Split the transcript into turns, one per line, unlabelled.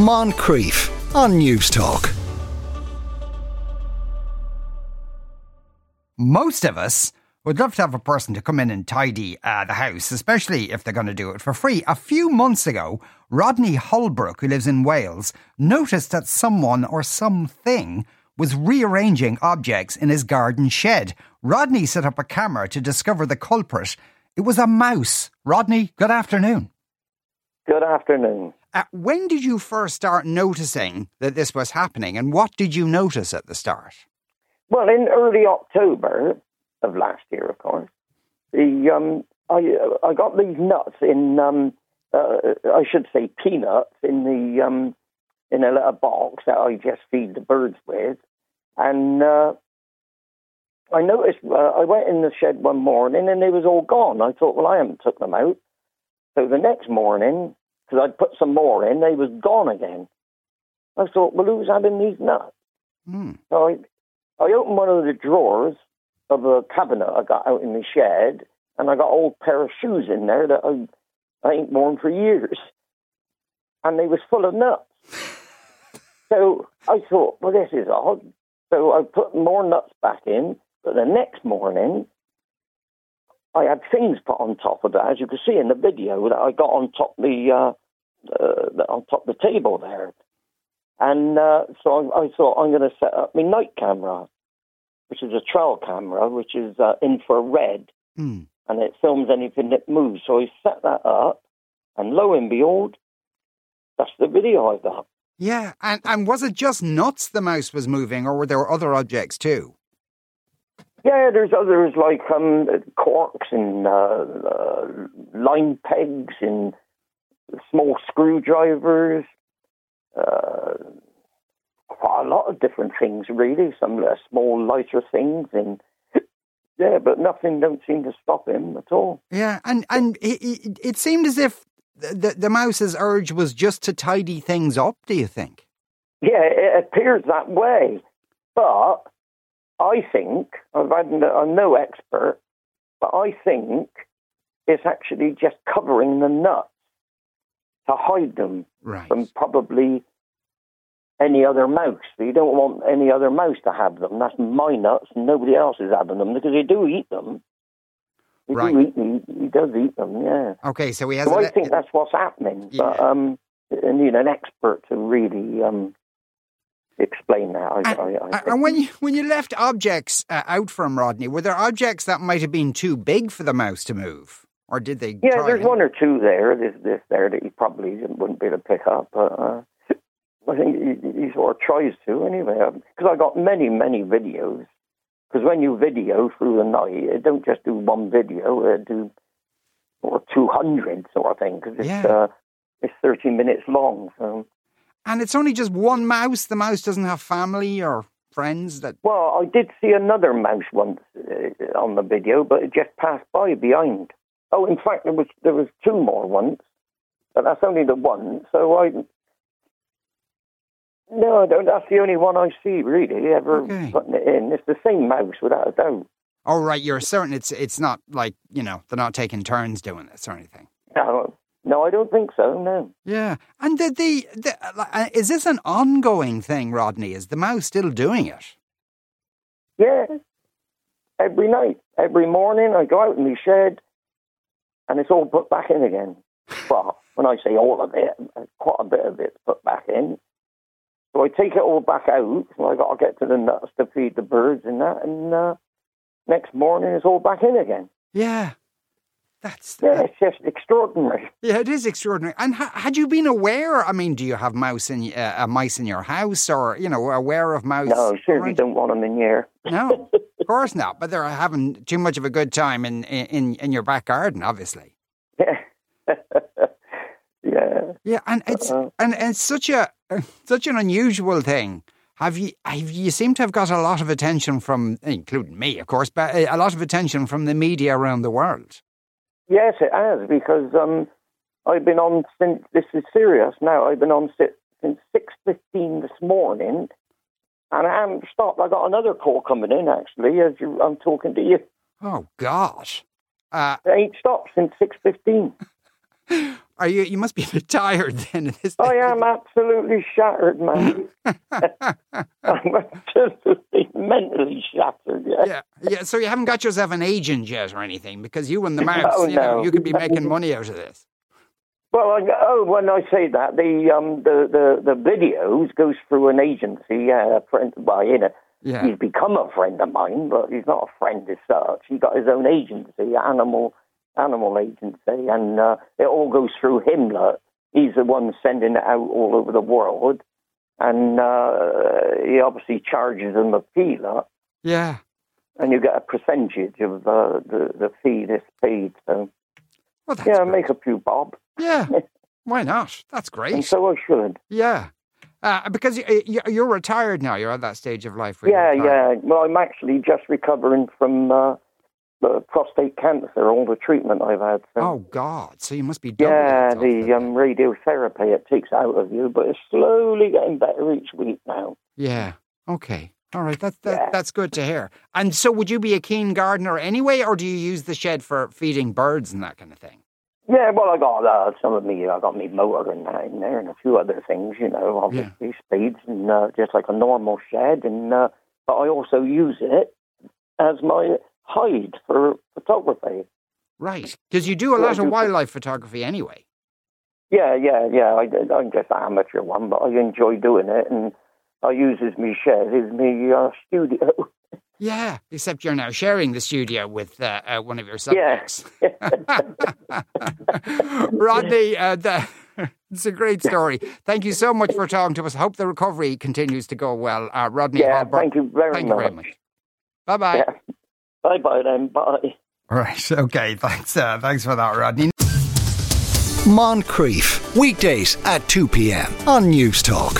Moncrieff on News Talk.
Most of us would love to have a person to come in and tidy uh, the house, especially if they're going to do it for free. A few months ago, Rodney Holbrook, who lives in Wales, noticed that someone or something was rearranging objects in his garden shed. Rodney set up a camera to discover the culprit. It was a mouse. Rodney, good afternoon.
Good afternoon.
Uh, when did you first start noticing that this was happening, and what did you notice at the start?
Well, in early October of last year, of course, the um, I I got these nuts in um, uh, I should say peanuts in the um, in a little box that I just feed the birds with, and uh, I noticed uh, I went in the shed one morning and they was all gone. I thought, well, I haven't took them out. So the next morning, because I'd put some more in, they was gone again. I thought, well, who's having these nuts?
Hmm.
So I, I opened one of the drawers of a cabinet I got out in the shed, and I got an old pair of shoes in there that I, I ain't worn for years, and they was full of nuts. so I thought, well, this is odd. So I put more nuts back in, but the next morning, I had things put on top of that, as you can see in the video that I got on top the uh, uh, on top the table there. And uh, so I, I, thought I'm going to set up my night camera, which is a trail camera, which is uh, infrared,
Hmm.
and it films anything that moves. So I set that up, and lo and behold, that's the video I got.
Yeah, and, and was it just nuts the mouse was moving, or were there other objects too?
Yeah, there's others like um, corks and uh, uh, line pegs and small screwdrivers. Uh, quite a lot of different things, really. Some small, lighter things, and yeah, but nothing don't seem to stop him at all.
Yeah, and and it, it, it seemed as if the, the mouse's urge was just to tidy things up. Do you think?
Yeah, it appears that way, but I think I'm no expert, but I think it's actually just covering the nuts to hide them
Right.
from probably any other mouse. You don't want any other mouse to have them. That's my nuts, and nobody else is having them because they do eat them. They
Right.
do eat them. He does eat them, yeah.
Okay, so he has.
So I think that's what's happening. But
Yeah.
um, I need an expert to really um, explain that. I,
And,
I, I
and- when you when you left objects uh, out from Rodney, were there objects that might have been too big for the mouse to move, or did they?
Yeah, there's
and-
one or two there. There's this there that he probably wouldn't be able to pick up, but uh, I think he, he sort of tries to anyway. Because I got many, many videos. Because when you video through the night, it don't just do one video; it do or two hundred sort of thing. Because it's
Yeah.
uh, it's thirty minutes long. So
And it's only just one mouse. The mouse doesn't have family or friends that.
well, I did see another mouse once uh, on the video, but it just passed by behind. Oh, in fact, there was there was two more once, but that's only the one. So I no, I don't. That's the only one I see really ever
Okay.
putting it in. It's the same mouse without a doubt.
Oh, right. You're certain it's it's not like you know they're not taking turns doing this or anything.
No, no, I don't think so. No.
Yeah, and the the, the uh, is this an ongoing thing, Rodney? Is the mouse still doing it?
Yeah, every night, every morning, I go out in the shed, and it's all put back in again. Well, when I say all of it, quite a bit of it's put back in. So I take it all back out. and I got to get to the nuts to feed the birds and that, and uh, next morning it's all back in again.
Yeah, that's
Yeah, it's just extraordinary.
yeah, it is extraordinary. And ha- had you been aware? I mean, do you have mouse in uh, a mice in your house, or you know, aware of mouse?
No, certainly
around?
don't want them in here.
No, of course not. But they're having too much of a good time in in in your back garden, obviously.
Yeah. yeah.
Yeah, and it's and, and it's such a such an unusual thing. Have you have you seem to have got a lot of attention from, including me, of course, but uh, a lot of attention from the media around the world.
Yes, it has because um, I've been on since this is serious now. I've been on since six fifteen this morning, and I haven't stopped. I got another call coming in actually as you, I'm talking to you.
Oh gosh. Uh,
It ain't stopped since six fifteen.
Are you? You must be a bit tired then.
I am absolutely shattered, man. I'm absolutely mentally shattered. Yeah.
Yeah, yeah. So you haven't got yourself an agent yet or anything because you and the mouse,
No,
you know,
no.
you could be making money out of this.
Well, I, oh, when I say that, the um, the, the the videos goes through an agency. Yeah, a friend. Well, you know,
Yeah.
he's become a friend of mine, but he's not a friend as such. He got his own agency, animal animal agency, and uh, it all goes through him. Look, he's the one sending it out all over the world, and uh, he obviously charges them a fee. Look,
Yeah.
and you get a percentage of uh, the the fee that's paid. So
Well,
yeah, make a few bob,
Yeah. Why not? That's
and
great.
so I should.
Yeah. Uh, because you, you're retired now. You're at that stage of life. Where
Yeah, yeah. Well, I'm actually just recovering from uh, the prostate cancer, all the treatment I've had. So.
Oh God! So you must be.
yeah, the um, radiotherapy it takes out of you, but it's slowly getting better each week now.
Yeah. Okay. All right. That's that,
Yeah.
that's good to hear. And so, would you be a keen gardener anyway, or do you use the shed for feeding birds and that kind of thing?
Yeah, well, I got uh, some of me, I got me motor and that in there, and a few other things, you know, obviously spades and uh, just like a normal shed, and uh, but I also use it as my hide for photography.
Right. Because you do a
I
lot of
do-
wildlife photography anyway.
Yeah, yeah, yeah. I, I'm just an amateur one, but I enjoy doing it, and I use as me shed as me uh, studio.
Yeah. Except you're now sharing the studio with uh, uh, one of your
Yeah.
subjects. Rodney, uh, the, it's a great story. Thank you so much for talking to us. Hope the recovery continues to go well. Uh, Rodney
yeah, thank you very
thank you
much.
very much. Bye bye.
Yeah. Bye bye then. Bye.
Right. Okay. Thanks. Uh, thanks for that, Rodney.
Moncrieff, weekdays at 2 p.m. on News Talk.